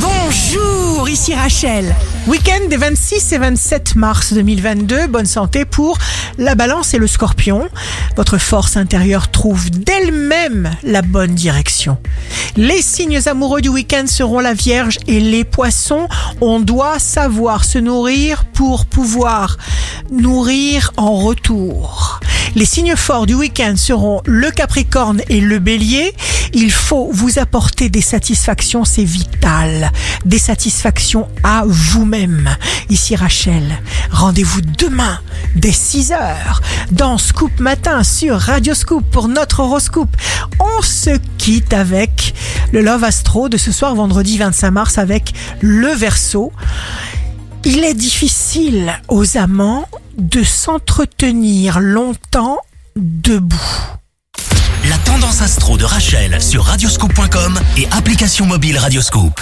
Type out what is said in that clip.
Bonjour, ici Rachel. Week-end des 26 et 27 mars 2022. Bonne santé pour la balance et le scorpion. Votre force intérieure trouve d'elle-même la bonne direction. Les signes amoureux du week-end seront la Vierge et les poissons. On doit savoir se nourrir pour pouvoir nourrir en retour. Les signes forts du week-end seront le Capricorne et le Bélier. Il faut vous apporter des satisfactions, c'est vital. Des satisfactions à vous-même. Ici Rachel, rendez-vous demain dès 6 heures dans Scoop Matin sur Radio Scoop pour notre horoscope. On se quitte avec le Love Astro de ce soir vendredi 25 mars avec le Verseau. Il est difficile aux amants de s'entretenir longtemps debout. La tendance astro de Rachel sur radioscope.com et application mobile Radioscope.